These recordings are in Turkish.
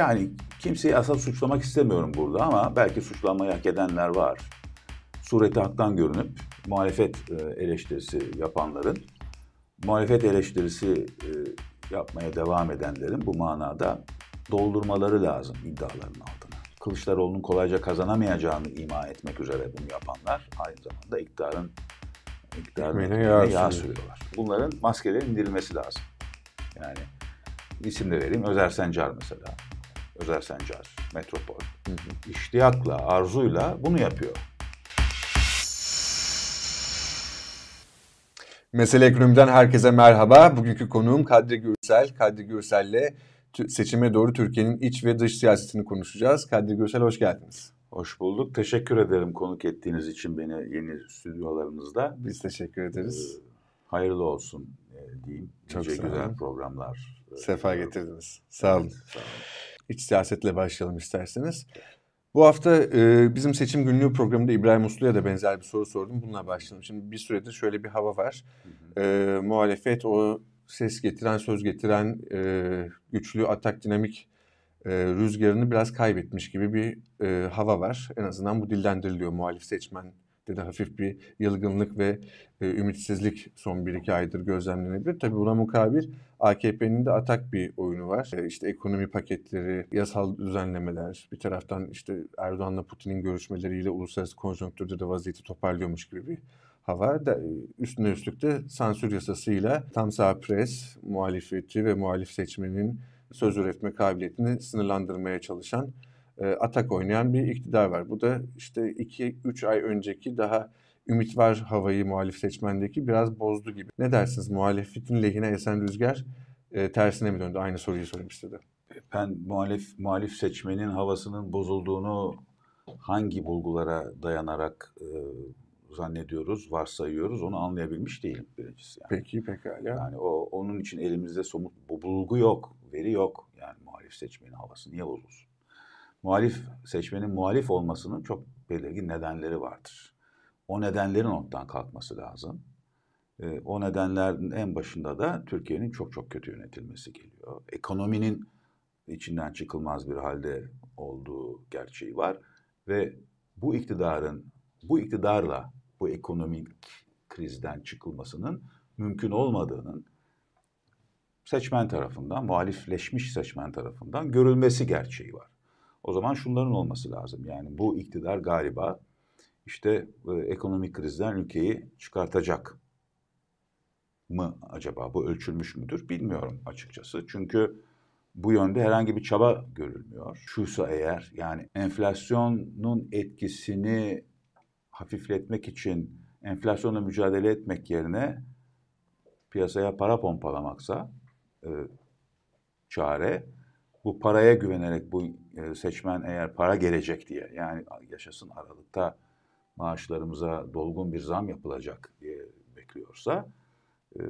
Yani kimseyi asıl suçlamak istemiyorum burada ama belki suçlanmayı hak edenler var. Sureti haktan görünüp muhalefet e, eleştirisi yapanların, muhalefet eleştirisi e, yapmaya devam edenlerin bu manada doldurmaları lazım iddiaların altına. Kılıçdaroğlu'nun kolayca kazanamayacağını ima etmek üzere bunu yapanlar aynı zamanda iktidarın iktidarın Ekmeğine yağ, yağ sürüyorlar. Bunların maskelerin indirilmesi lazım. Yani isim de vereyim. Özer Sencar mesela. Özer Sencar, Metropol. İştiyakla, arzuyla bunu yapıyor. Mesele Ekonomi'den herkese merhaba. Bugünkü konuğum Kadri Gürsel. Kadri Gürsel'le seçime doğru Türkiye'nin iç ve dış siyasetini konuşacağız. Kadri Gürsel hoş geldiniz. Hoş bulduk. Teşekkür ederim konuk ettiğiniz için beni yeni stüdyolarınızda. Biz teşekkür ederiz. Ee, hayırlı olsun e, diyeyim. Çok Nice güzel programlar. e, Sefa getirdiniz. Sağ olun. Sağ olun. İç siyasetle başlayalım isterseniz. Bu hafta e, bizim seçim günlüğü programında İbrahim Uslu'ya da benzer bir soru sordum. Bununla başlayalım. Şimdi bir süredir şöyle bir hava var. E, muhalefet o ses getiren, söz getiren e, güçlü atak dinamik e, rüzgarını biraz kaybetmiş gibi bir e, hava var. En azından bu dillendiriliyor muhalif seçmen de hafif bir yılgınlık ve e, ümitsizlik son bir iki aydır gözlemlenebilir. Tabii buna mukabil AKP'nin de atak bir oyunu var. E, işte ekonomi paketleri, yasal düzenlemeler, bir taraftan işte Erdoğan'la Putin'in görüşmeleriyle uluslararası konjonktürde de vaziyeti toparlıyormuş gibi bir hava. Da, üstüne üstlük de sansür yasasıyla tam sağ pres, muhalefeti ve muhalif seçmenin söz üretme kabiliyetini sınırlandırmaya çalışan e, atak oynayan bir iktidar var. Bu da işte 2-3 ay önceki daha ümit var havayı muhalif seçmendeki biraz bozdu gibi. Ne dersiniz muhalefetin lehine esen rüzgar e, tersine mi döndü? Aynı soruyu sorayım size de. Ben muhalif, muhalif seçmenin havasının bozulduğunu hangi bulgulara dayanarak e, zannediyoruz, varsayıyoruz onu anlayabilmiş değilim birincisi. Yani. Peki pekala. Yani o onun için elimizde somut bu bulgu yok, veri yok. Yani muhalif seçmenin havası niye bozulsun? Muhalif seçmenin muhalif olmasının çok belirgin nedenleri vardır. O nedenlerin ortadan kalkması lazım. Ee, o nedenlerin en başında da Türkiye'nin çok çok kötü yönetilmesi geliyor. Ekonominin içinden çıkılmaz bir halde olduğu gerçeği var ve bu iktidarın bu iktidarla bu ekonomik krizden çıkılmasının mümkün olmadığının seçmen tarafından, muhalifleşmiş seçmen tarafından görülmesi gerçeği var. O zaman şunların olması lazım. Yani bu iktidar galiba işte e, ekonomik krizden ülkeyi çıkartacak mı acaba? Bu ölçülmüş müdür? Bilmiyorum açıkçası. Çünkü bu yönde herhangi bir çaba görülmüyor. Şuysa eğer yani enflasyonun etkisini hafifletmek için enflasyonla mücadele etmek yerine piyasaya para pompalamaksa e, çare bu paraya güvenerek bu e, seçmen eğer para gelecek diye yani yaşasın Aralık'ta maaşlarımıza dolgun bir zam yapılacak diye bekliyorsa e,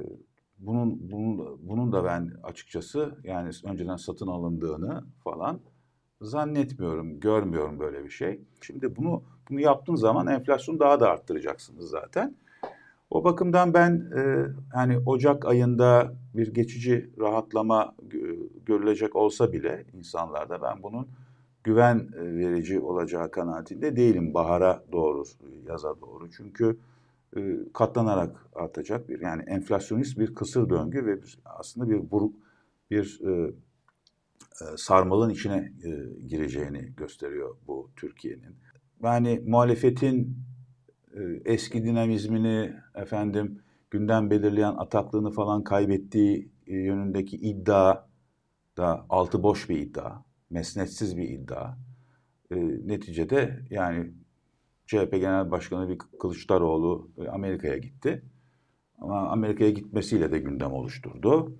bunun bunun bunun da ben açıkçası yani önceden satın alındığını falan zannetmiyorum, görmüyorum böyle bir şey. Şimdi bunu bunu yaptığın zaman enflasyonu daha da arttıracaksınız zaten. O bakımdan ben e, hani Ocak ayında bir geçici rahatlama gö- görülecek olsa bile insanlarda ben bunun güven e, verici olacağı kanaatinde değilim bahara doğru, yaza doğru. Çünkü e, katlanarak artacak bir yani enflasyonist bir kısır döngü ve bir, aslında bir bur, bir e, e, sarmalın içine e, gireceğini gösteriyor bu Türkiye'nin. Yani muhalefetin eski dinamizmini efendim gündem belirleyen ataklığını falan kaybettiği e, yönündeki iddia da altı boş bir iddia, mesnetsiz bir iddia. E, neticede yani CHP Genel Başkanı bir Kılıçdaroğlu e, Amerika'ya gitti. Ama Amerika'ya gitmesiyle de gündem oluşturdu.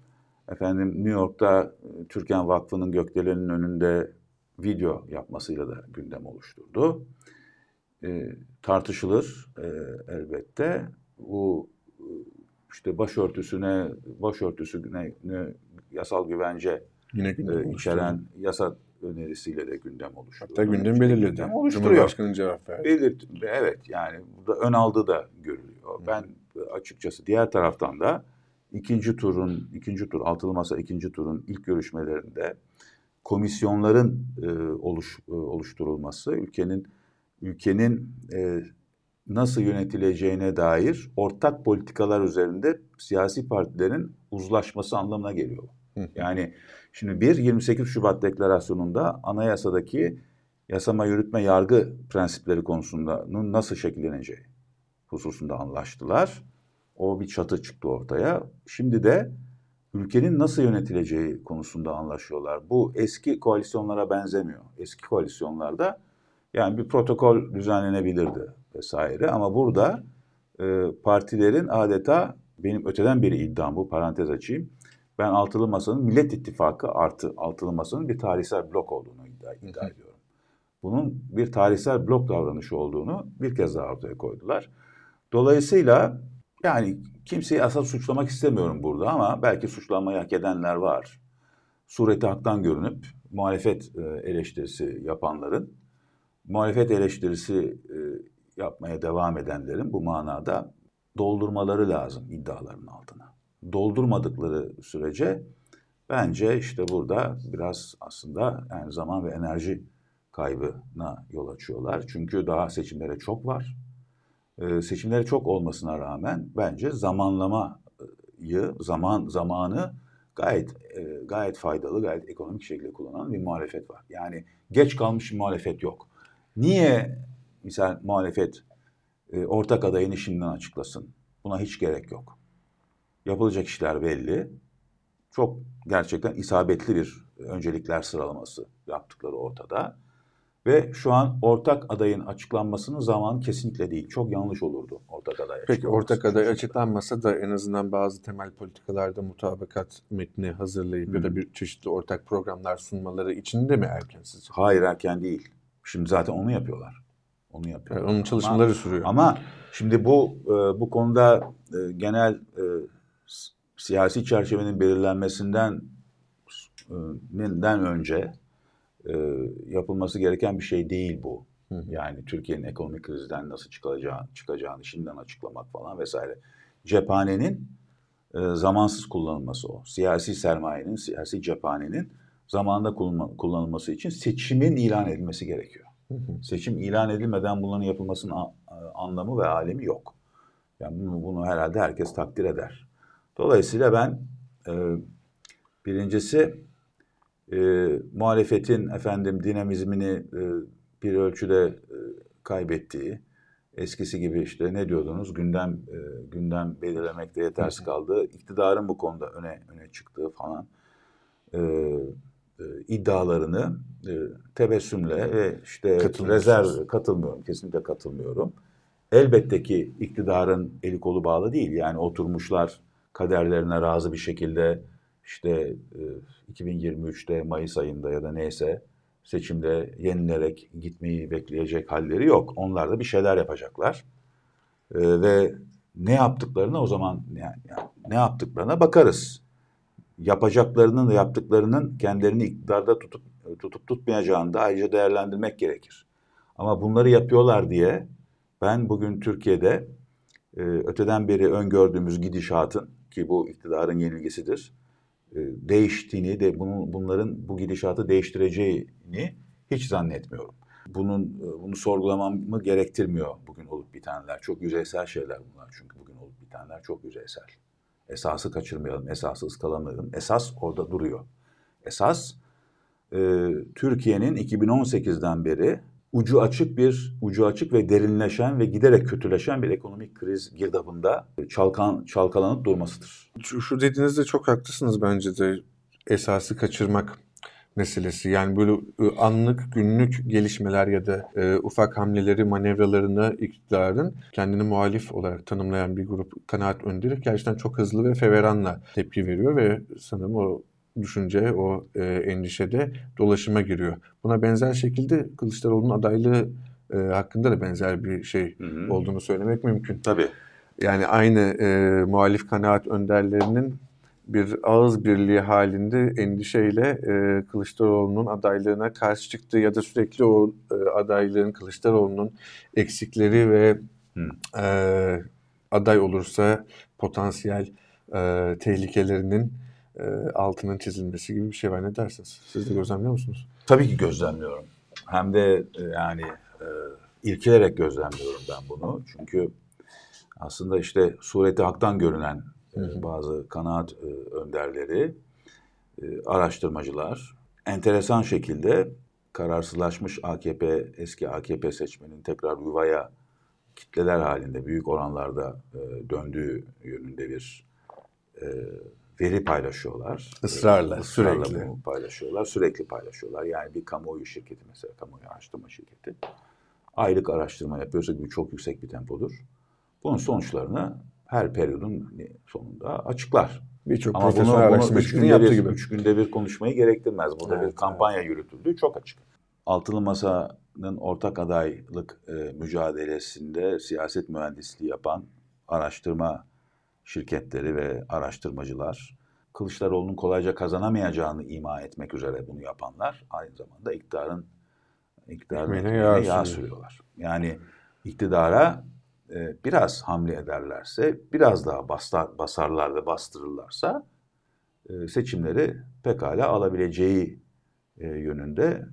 Efendim New York'ta e, Türkan Vakfı'nın gökdelenin önünde video yapmasıyla da gündem oluşturdu. E, tartışılır e, elbette. Bu e, işte başörtüsüne, başörtüsüne ne, yasal güvence Yine e, içeren yasa önerisiyle de gündem oluşturdu. Hatta gündem İşte belirledi. gündem oluşturuyor. Cumhurbaşkanı cevap verdi. Belirt, evet yani burada ön aldığı da görülüyor. Ben açıkçası diğer taraftan da ikinci turun, ikinci tur, altılı masa ikinci turun ilk görüşmelerinde komisyonların e, oluş, e, oluşturulması, ülkenin ülkenin e, nasıl yönetileceğine dair ortak politikalar üzerinde siyasi partilerin uzlaşması anlamına geliyor. Yani şimdi bir 28 Şubat deklarasyonunda anayasadaki yasama yürütme yargı prensipleri konusunda nasıl şekilleneceği hususunda anlaştılar. O bir çatı çıktı ortaya. Şimdi de ülkenin nasıl yönetileceği konusunda anlaşıyorlar. Bu eski koalisyonlara benzemiyor. Eski koalisyonlarda yani bir protokol düzenlenebilirdi vesaire ama burada e, partilerin adeta benim öteden beri iddiam bu parantez açayım. Ben Altılı Masa'nın Millet İttifakı artı Altılı Masa'nın bir tarihsel blok olduğunu iddia, iddia ediyorum. Bunun bir tarihsel blok davranışı olduğunu bir kez daha ortaya koydular. Dolayısıyla yani kimseyi asal suçlamak istemiyorum burada ama belki suçlanmayı hak edenler var. Sureti haktan görünüp muhalefet e, eleştirisi yapanların, muhalefet eleştirisi e, yapmaya devam edenlerin bu manada doldurmaları lazım iddiaların altına. Doldurmadıkları sürece bence işte burada biraz aslında yani zaman ve enerji kaybına yol açıyorlar. Çünkü daha seçimlere çok var. Ee, seçimlere çok olmasına rağmen bence zamanlamayı, zaman zamanı gayet e, gayet faydalı, gayet ekonomik şekilde kullanan bir muhalefet var. Yani geç kalmış bir muhalefet yok. Niye misal muhalefet e, ortak adayını şimdiden açıklasın? Buna hiç gerek yok. Yapılacak işler belli. Çok gerçekten isabetli bir öncelikler sıralaması yaptıkları ortada. Ve şu an ortak adayın açıklanmasının zamanı kesinlikle değil. Çok yanlış olurdu ortak aday Peki ortak aday açıklanmasa da en azından bazı temel politikalarda mutabakat metni hazırlayıp Hı. ya da bir çeşitli ortak programlar sunmaları için de mi erken sizce? Hayır erken değil. Şimdi zaten onu yapıyorlar. Onu yapıyorlar. Onun çalışmaları ama, sürüyor. Ama şimdi bu e, bu konuda e, genel e, siyasi çerçevenin belirlenmesinden den önce yapılması gereken bir şey değil bu. Yani Türkiye'nin ekonomik krizden nasıl çıkacağı, çıkacağını şimdiden açıklamak falan vesaire. Cephanenin e, zamansız kullanılması o. Siyasi sermayenin, siyasi cephanenin zamanında kullanılması için seçimin ilan edilmesi gerekiyor. Seçim ilan edilmeden bunların yapılmasının anlamı ve alemi yok. Yani bunu, bunu herhalde herkes takdir eder. Dolayısıyla ben e, birincisi e, muhalefetin efendim dinamizmini e, bir ölçüde e, kaybettiği, eskisi gibi işte ne diyordunuz gündem e, gündem belirlemekte yetersiz kaldı. İktidarın bu konuda öne öne çıktığı falan e, e, iddialarını e, tebessümle ve işte rezerv katılmıyorum kesinlikle katılmıyorum. Elbette ki iktidarın eli kolu bağlı değil yani oturmuşlar kaderlerine razı bir şekilde işte e, 2023'te Mayıs ayında ya da neyse seçimde yenilerek gitmeyi bekleyecek halleri yok. Onlar da bir şeyler yapacaklar. E, ve ne yaptıklarına o zaman yani, yani ne yaptıklarına bakarız. Yapacaklarının da yaptıklarının kendilerini iktidarda tutup tutup tutmayacağını da ayrıca değerlendirmek gerekir. Ama bunları yapıyorlar diye ben bugün Türkiye'de e, öteden beri öngördüğümüz gidişatın ki bu iktidarın yenilgisidir e, değiştiğini de bunun bunların bu gidişatı değiştireceğini hiç zannetmiyorum. Bunun e, bunu sorgulamamı gerektirmiyor bugün olup bitenler. Çok yüzeysel şeyler bunlar çünkü bugün olup bitenler çok yüzeysel. Esası kaçırmayalım, esası ıskalamayalım. Esas orada duruyor. Esas e, Türkiye'nin 2018'den beri ucu açık bir, ucu açık ve derinleşen ve giderek kötüleşen bir ekonomik kriz girdabında çalkan, çalkalanıp durmasıdır. Şu, dediğinizde çok haklısınız bence de esası kaçırmak meselesi. Yani böyle ıı, anlık, günlük gelişmeler ya da e, ufak hamleleri, manevralarını iktidarın kendini muhalif olarak tanımlayan bir grup kanaat önderi gerçekten çok hızlı ve feveranla tepki veriyor ve sanırım o düşünce, o e, endişede dolaşıma giriyor. Buna benzer şekilde Kılıçdaroğlu'nun adaylığı e, hakkında da benzer bir şey hı hı. olduğunu söylemek mümkün. Tabii. Yani aynı e, muhalif kanaat önderlerinin bir ağız birliği halinde endişeyle e, Kılıçdaroğlu'nun adaylığına karşı çıktığı ya da sürekli o e, adaylığın Kılıçdaroğlu'nun eksikleri ve e, aday olursa potansiyel e, tehlikelerinin e, e, altının çizilmesi gibi bir şey var. Ne dersiniz? Siz de gözlemliyor musunuz? Tabii ki gözlemliyorum. Hem de e, yani e, irkilerek gözlemliyorum ben bunu. Çünkü aslında işte sureti haktan görünen bazı kanaat e, önderleri, e, araştırmacılar enteresan şekilde kararsızlaşmış AKP, eski AKP seçmenin tekrar yuvaya kitleler halinde büyük oranlarda e, döndüğü yönünde bir veri paylaşıyorlar. Israrla, ısrarla sürekli. bunu paylaşıyorlar, sürekli paylaşıyorlar. Yani bir kamuoyu şirketi mesela, kamuoyu araştırma şirketi aylık araştırma yapıyorsa bu çok yüksek bir tempodur. Bunun sonuçlarını her periyodun sonunda açıklar. Birçok Ama bunu, üç günde, bir, gibi. üç günde bir konuşmayı gerektirmez. Burada Evet, bir kampanya yürütüldüğü çok açık. Altılı Masa'nın ortak adaylık e, mücadelesinde siyaset mühendisliği yapan araştırma şirketleri ve araştırmacılar Kılıçdaroğlu'nun kolayca kazanamayacağını ima etmek üzere bunu yapanlar aynı zamanda iktidarın iktidarın yağ yağ, sürüyor. sürüyorlar. Yani iktidara e, biraz hamle ederlerse, biraz daha bastar, basarlar ve bastırırlarsa e, seçimleri pekala alabileceği e, yönünde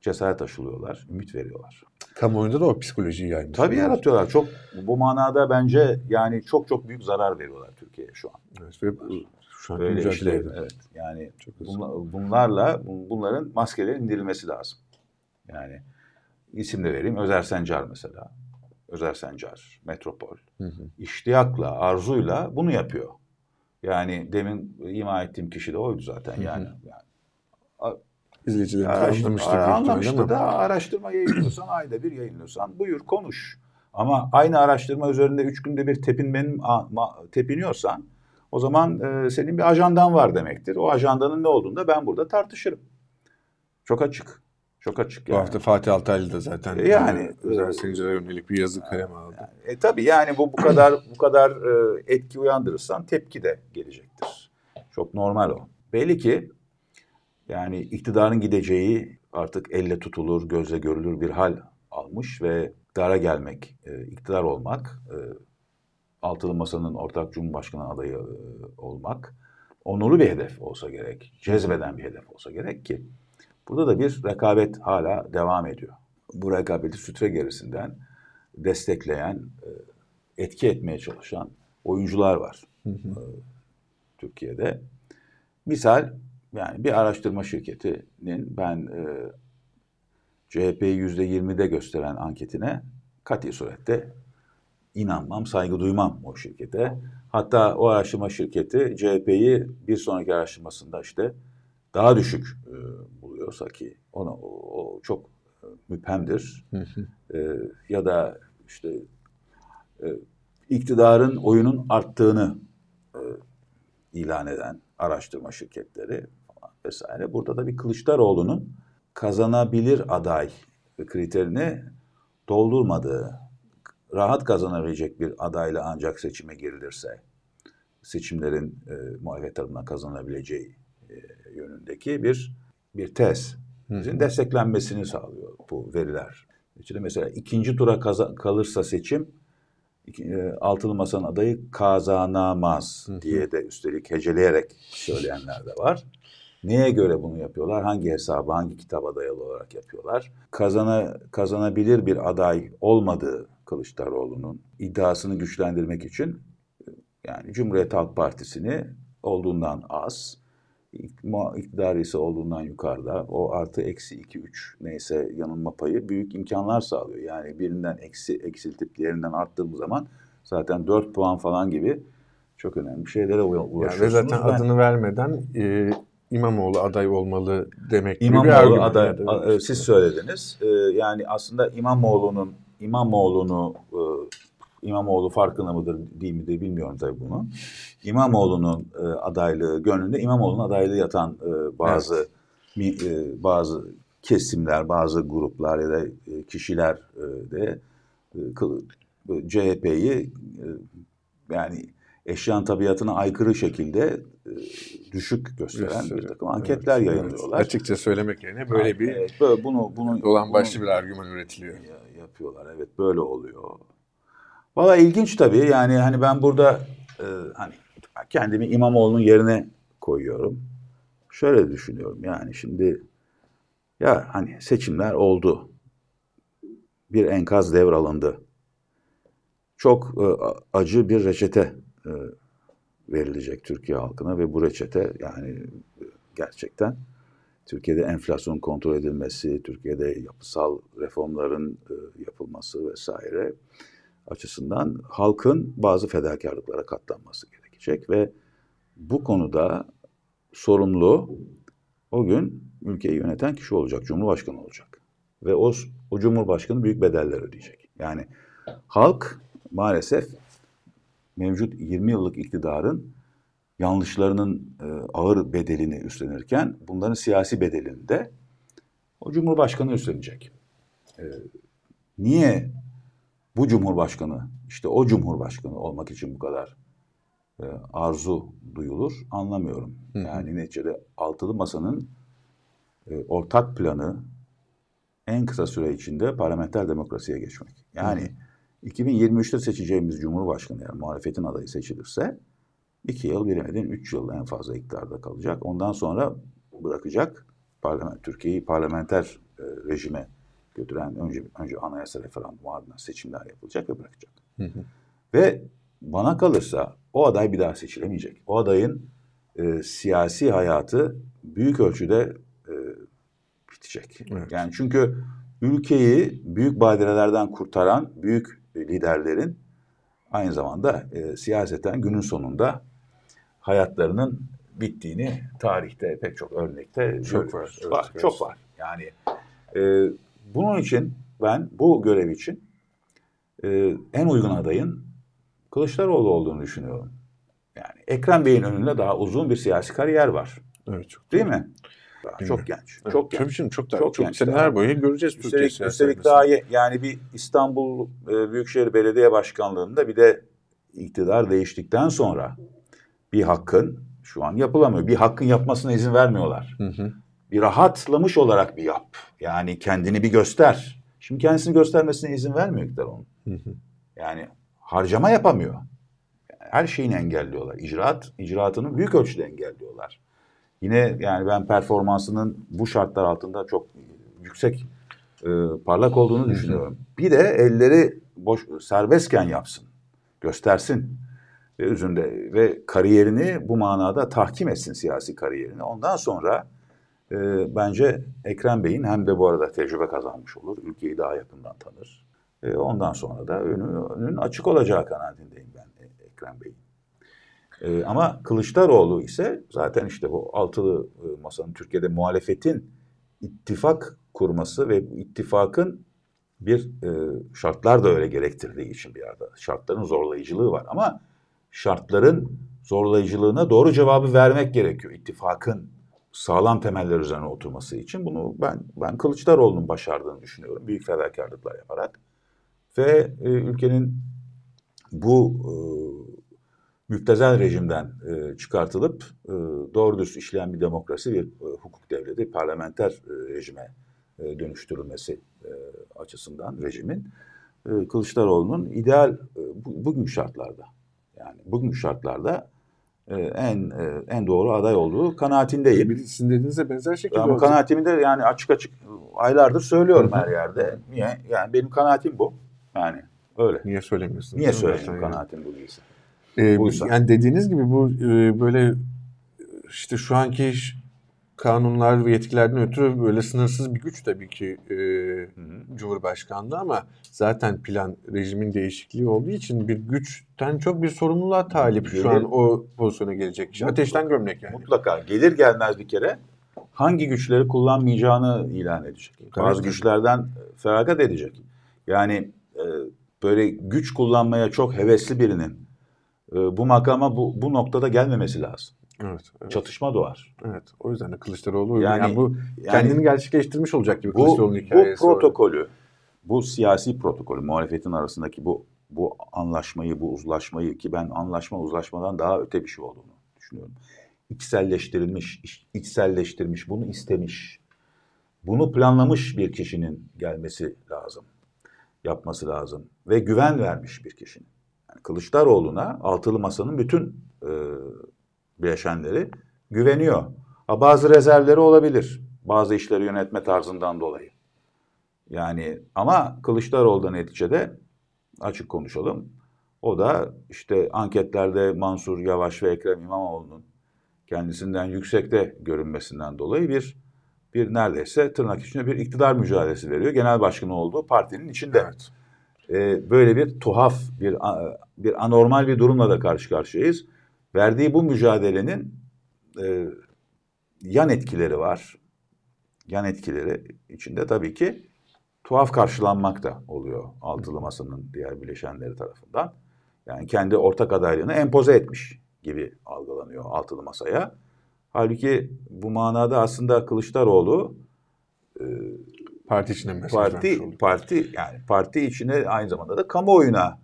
cesaret aşılıyorlar, ümit veriyorlar. Kamuoyunda da o psikolojiyi yaymış. Tabii yaratıyorlar. Çok bu manada bence yani çok çok büyük zarar veriyorlar Türkiye'ye şu an. Evet, ve şu an Böyle işte, evet. Yani Çok bunla- bunlarla bunların maskeleri indirilmesi lazım. Yani isim de vereyim. Özer Sencar mesela. Özer Sencar, Metropol. Hı hı. İştiyakla, arzuyla bunu yapıyor. Yani demin ima ettiğim kişi de oydu zaten. Yani, yani İzleyicilerimiz Araştır- anlamıştır. ara- büyük ihtimalle anlamıştır da araştırma yayınlıyorsan, ayda bir yayınlıyorsan buyur konuş. Ama aynı araştırma üzerinde üç günde bir tepinmenin a- tepiniyorsan o zaman e, senin bir ajandan var demektir. O ajandanın ne olduğunu da ben burada tartışırım. Çok açık. Çok açık Bu yani. hafta Fatih Altaylı da zaten E, yani, e, özel e, Sencer'e yönelik bir yazı kaleme aldı. E tabii yani bu bu kadar bu kadar e, etki uyandırırsan tepki de gelecektir. Çok normal o. Belli ki yani iktidarın gideceği artık elle tutulur, gözle görülür bir hal almış ve iktidara gelmek, e, iktidar olmak, e, Altılı Masa'nın ortak Cumhurbaşkanı adayı e, olmak onurlu bir hedef olsa gerek, cezbeden bir hedef olsa gerek ki burada da bir rekabet hala devam ediyor. Bu rekabeti sütre gerisinden destekleyen, e, etki etmeye çalışan oyuncular var Hı hı. e, Türkiye'de. Misal yani bir araştırma şirketinin ben e, CHP'yi yüzde yirmide gösteren anketine kati surette inanmam, saygı duymam o şirkete. Hatta o araştırma şirketi CHP'yi bir sonraki araştırmasında işte daha düşük e, buluyorsa ki ona o, o çok e, müphemdir. E, ya da işte e, iktidarın oyunun arttığını e, ilan eden araştırma şirketleri falan vesaire. Burada da bir Kılıçdaroğlu'nun kazanabilir aday kriterini doldurmadığı, rahat kazanabilecek bir adayla ancak seçime girilirse seçimlerin e, muhalefet tarafından kazanabileceği e, yönündeki bir bir tez. Hı desteklenmesini sağlıyor bu veriler. İşte mesela ikinci tura kaza- kalırsa seçim iki- e, altılı masanın adayı kazanamaz Hı diye de üstelik heceleyerek söyleyenler de var. Neye göre bunu yapıyorlar? Hangi hesaba, hangi kitaba dayalı olarak yapıyorlar? Kazana, kazanabilir bir aday olmadığı Kılıçdaroğlu'nun iddiasını güçlendirmek için e, yani Cumhuriyet Halk Partisi'ni olduğundan az, iktidarı ise olduğundan yukarıda o artı eksi 2 3 neyse yanılma payı büyük imkanlar sağlıyor. Yani birinden eksi eksiltip diğerinden arttığımız zaman zaten 4 puan falan gibi çok önemli şeylere ula- Yani ulaşıyorsunuz. ve zaten Ben- adını vermeden e, İmamoğlu aday olmalı demek gibi bir İmamoğlu argüman. aday, Yani. a- e, siz söylediniz. E, yani aslında İmamoğlu'nun İmamoğlu'nu e, İmamoğlu farkında mıdır değil midir bilmiyorum tabii bunu. İmamoğlu'nun e, adaylığı gönlünde İmamoğlu'nun adaylığı yatan e, bazı mi- e, bazı kesimler, bazı gruplar ya da e, kişiler e, de e, CHP'yi e, yani eşyan tabiatına aykırı şekilde e, düşük gösteren bir takım anketler Evet, yayınlıyorlar. evet. Açıkça söylemek yerine böyle bir Evet, böyle bunu bunu dolan başlı bir argüman üretiliyor. ya- yapıyorlar. Evet böyle oluyor. Valla ilginç tabii. Yani hani ben burada e, hani kendimi İmamoğlu'nun yerine koyuyorum. Şöyle düşünüyorum yani şimdi ya hani seçimler oldu. Bir enkaz devralındı. Çok e, acı bir reçete e, verilecek Türkiye halkına ve bu reçete yani e, gerçekten Türkiye'de enflasyon kontrol edilmesi, Türkiye'de yapısal reformların e, yapılması vesaire açısından halkın bazı fedakarlıklara katlanması gerekecek ve bu konuda sorumlu o gün ülkeyi yöneten kişi olacak, Cumhurbaşkanı olacak. Ve o, o Cumhurbaşkanı büyük bedeller ödeyecek. Yani halk maalesef mevcut 20 yıllık iktidarın yanlışlarının e, ağır bedelini üstlenirken bunların siyasi bedelini de o Cumhurbaşkanı üstlenecek. E, niye bu Cumhurbaşkanı işte o Cumhurbaşkanı olmak için bu kadar e, arzu duyulur anlamıyorum. Hı. Yani neticede altılı masanın e, ortak planı en kısa süre içinde parlamenter demokrasiye geçmek. Yani hı. 2023'te seçeceğimiz Cumhurbaşkanı yani muhalefetin adayı seçilirse iki yıl bilemedin üç yıl en fazla iktidarda kalacak. Ondan sonra bırakacak parlament, Türkiye'yi parlamenter e, rejime götüren önce önce anayasa referandumu ardından seçimler yapılacak ve bırakacak. Hı hı. Ve bana kalırsa o aday bir daha seçilemeyecek. O adayın e, siyasi hayatı büyük ölçüde e, bitecek. Evet. Yani çünkü ülkeyi büyük badirelerden kurtaran büyük liderlerin aynı zamanda e, siyaseten günün sonunda hayatlarının bittiğini tarihte pek çok örnekte çok var. Evet, var çok var. Yani e, bunun için ben bu görev için e, en uygun adayın Kılıçdaroğlu olduğunu düşünüyorum. Yani Ekrem Bey'in önünde daha uzun bir siyasi kariyer var. Evet çok. Değil mi? Daha çok genç. Evet, çok genç. Tabii şimdi çok daha çok, çok genç. Seneler boyu göreceğiz Türkiye üstelik, üstelik daha yani bir İstanbul e, Büyükşehir Belediye Başkanlığı'nda bir de iktidar değiştikten sonra bir hakkın şu an yapılamıyor. Bir hakkın yapmasına izin vermiyorlar. Hı hı. Bir rahatlamış olarak bir yap. Yani kendini bir göster. Şimdi kendisini göstermesine izin vermiyor iktidar onun. Yani harcama yapamıyor. her şeyini engelliyorlar. İcraat, icraatını büyük ölçüde engelliyorlar. Yine yani ben performansının bu şartlar altında çok yüksek, e, parlak olduğunu düşünüyorum. Bir de elleri boş serbestken yapsın, göstersin ve üzerinde ve kariyerini bu manada tahkim etsin siyasi kariyerini. Ondan sonra e, bence Ekrem Bey'in hem de bu arada tecrübe kazanmış olur, ülkeyi daha yakından tanır. E, ondan sonra da önü, önün açık olacağı kanaatindeyim ben e, Ekrem Bey'in. E, ama Kılıçdaroğlu ise zaten işte bu altılı e, masanın Türkiye'de muhalefetin ittifak kurması ve ittifakın bir e, şartlar da öyle gerektirdiği için bir yerde şartların zorlayıcılığı var ama şartların zorlayıcılığına doğru cevabı vermek gerekiyor. İttifakın sağlam temeller üzerine oturması için bunu ben ben Kılıçdaroğlu'nun başardığını düşünüyorum. Büyük fedakarlıklar yaparak ve e, ülkenin bu e, müptezel rejimden e, çıkartılıp e, doğru düz işleyen bir demokrasi, bir e, hukuk devleti, parlamenter e, rejime e, dönüştürülmesi e, açısından rejimin e, Kılıçdaroğlu'nun ideal e, bu, bugün şartlarda yani bugün şartlarda en e, en doğru aday olduğu kanaatindeyim. Sizin dediğinize benzer şekilde Ama kanaatimi de yani açık açık aylardır söylüyorum her yerde. Niye? Yani benim kanaatim bu. Yani öyle. Niye söylemiyorsunuz? Niye söylemiyorum kanaatim bu değilse? Ee, Buysa. Yani dediğiniz gibi bu e, böyle işte şu anki kanunlar ve yetkilerden ötürü böyle sınırsız bir güç tabii ki e, Cumhurbaşkanlığı ama zaten plan rejimin değişikliği olduğu için bir güçten çok bir sorumluluğa talip şu an o pozisyona gelecek kişi. Ateşten gömlek yani. Mutlaka. Gelir gelmez bir kere hangi güçleri kullanmayacağını ilan edecek. Bazı evet. güçlerden feragat edecek. Yani e, böyle güç kullanmaya çok hevesli birinin e, bu makama bu, bu noktada gelmemesi lazım. Evet, evet. Çatışma doğar. Evet. O yüzden de Kılıçdaroğlu yani, yani bu kendini yani, gerçekleştirmiş olacak gibi Kılıçdaroğlu'nun hikayesi. Bu protokolü, bu siyasi protokolü, muhalefetin arasındaki bu bu anlaşmayı, bu uzlaşmayı ki ben anlaşma uzlaşmadan daha öte bir şey olduğunu düşünüyorum. İçselleştirilmiş, içselleştirmiş, bunu istemiş, bunu planlamış bir kişinin gelmesi lazım, yapması lazım ve güven vermiş bir kişinin. Yani Kılıçdaroğlu'na altılı masanın bütün e, bileşenleri güveniyor. Ha, bazı rezervleri olabilir. Bazı işleri yönetme tarzından dolayı. Yani ama Kılıçdaroğlu da neticede açık konuşalım. O da işte anketlerde Mansur Yavaş ve Ekrem İmamoğlu'nun kendisinden yüksekte görünmesinden dolayı bir bir neredeyse tırnak içinde bir iktidar mücadelesi veriyor. Genel başkanı olduğu partinin içinde. Evet. Ee, böyle bir tuhaf, bir bir anormal bir durumla da karşı karşıyayız. Verdiği bu mücadelenin e, yan etkileri var. Yan etkileri içinde tabii ki tuhaf karşılanmak da oluyor altılı masanın diğer bileşenleri tarafından. Yani kendi ortak adaylığını empoze etmiş gibi algılanıyor altılı masaya. Halbuki bu manada aslında Kılıçdaroğlu e, Parti içine mesaj parti vermiş parti yani parti içine aynı zamanda da kamuoyuna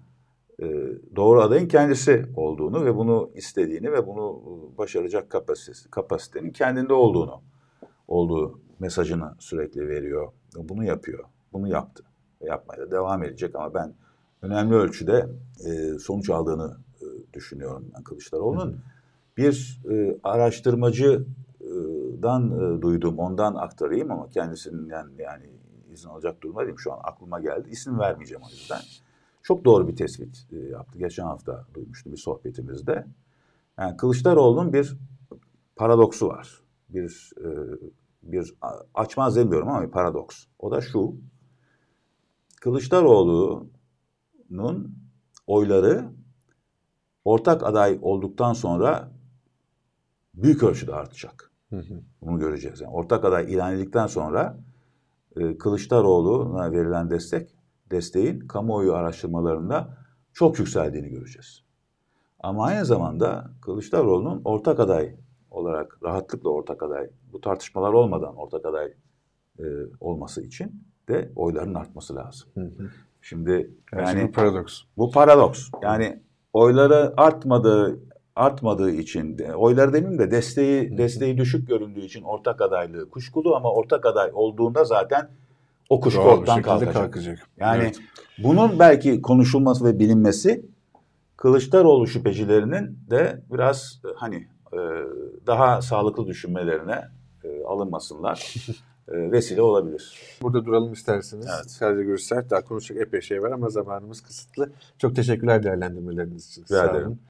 doğru adayın kendisi olduğunu ve bunu istediğini ve bunu başaracak kapasitesi, kapasitenin kendinde olduğunu olduğu mesajını sürekli veriyor. Bunu yapıyor. Bunu yaptı. Yapmaya da devam edecek ama ben önemli ölçüde e, sonuç aldığını e, düşünüyorum ben Kılıçdaroğlu'nun. Bir e, araştırmacıdan e, duydum, ondan aktarayım ama kendisinden yani izin alacak durumda değilim. Şu an aklıma geldi. İsim vermeyeceğim o yüzden. Çok doğru bir tespit e, yaptı. Geçen hafta duymuştum bir sohbetimizde. Yani Kılıçdaroğlu'nun bir paradoksu var. Bir e, bir açmaz demiyorum ama bir paradoks. O da şu. Kılıçdaroğlu'nun oyları ortak aday olduktan sonra büyük ölçüde artacak. Hı hı. Bunu göreceğiz. Yani ortak aday ilan edildikten sonra e, Kılıçdaroğlu'na verilen destek, desteğin kamuoyu araştırmalarında çok yükseldiğini göreceğiz. Ama aynı zamanda Kılıçdaroğlu'nun ortak aday olarak rahatlıkla ortak aday, bu tartışmalar olmadan ortak aday e, olması için de oyların artması lazım. Hı hı. Şimdi şey yani bir paradoks. bu paradoks. Yani oyları artmadığı artmadığı için de- oyları demeyeyim de desteği desteği düşük göründüğü için ortak adaylığı kuşkulu ama ortak aday olduğunda zaten o kuşku bir ortadan kalkacak. kalkacak. Yani Evet. bunun belki konuşulması ve bilinmesi Kılıçdaroğlu şüphecilerinin de biraz e, hani e, daha sağlıklı düşünmelerine e, alınmasınlar e, vesile olabilir. Burada duralım isterseniz. Evet. Sadece görüşler daha konuşacak epey şey var ama zamanımız kısıtlı. Çok teşekkürler değerlendirmeleriniz için. Rica ederim.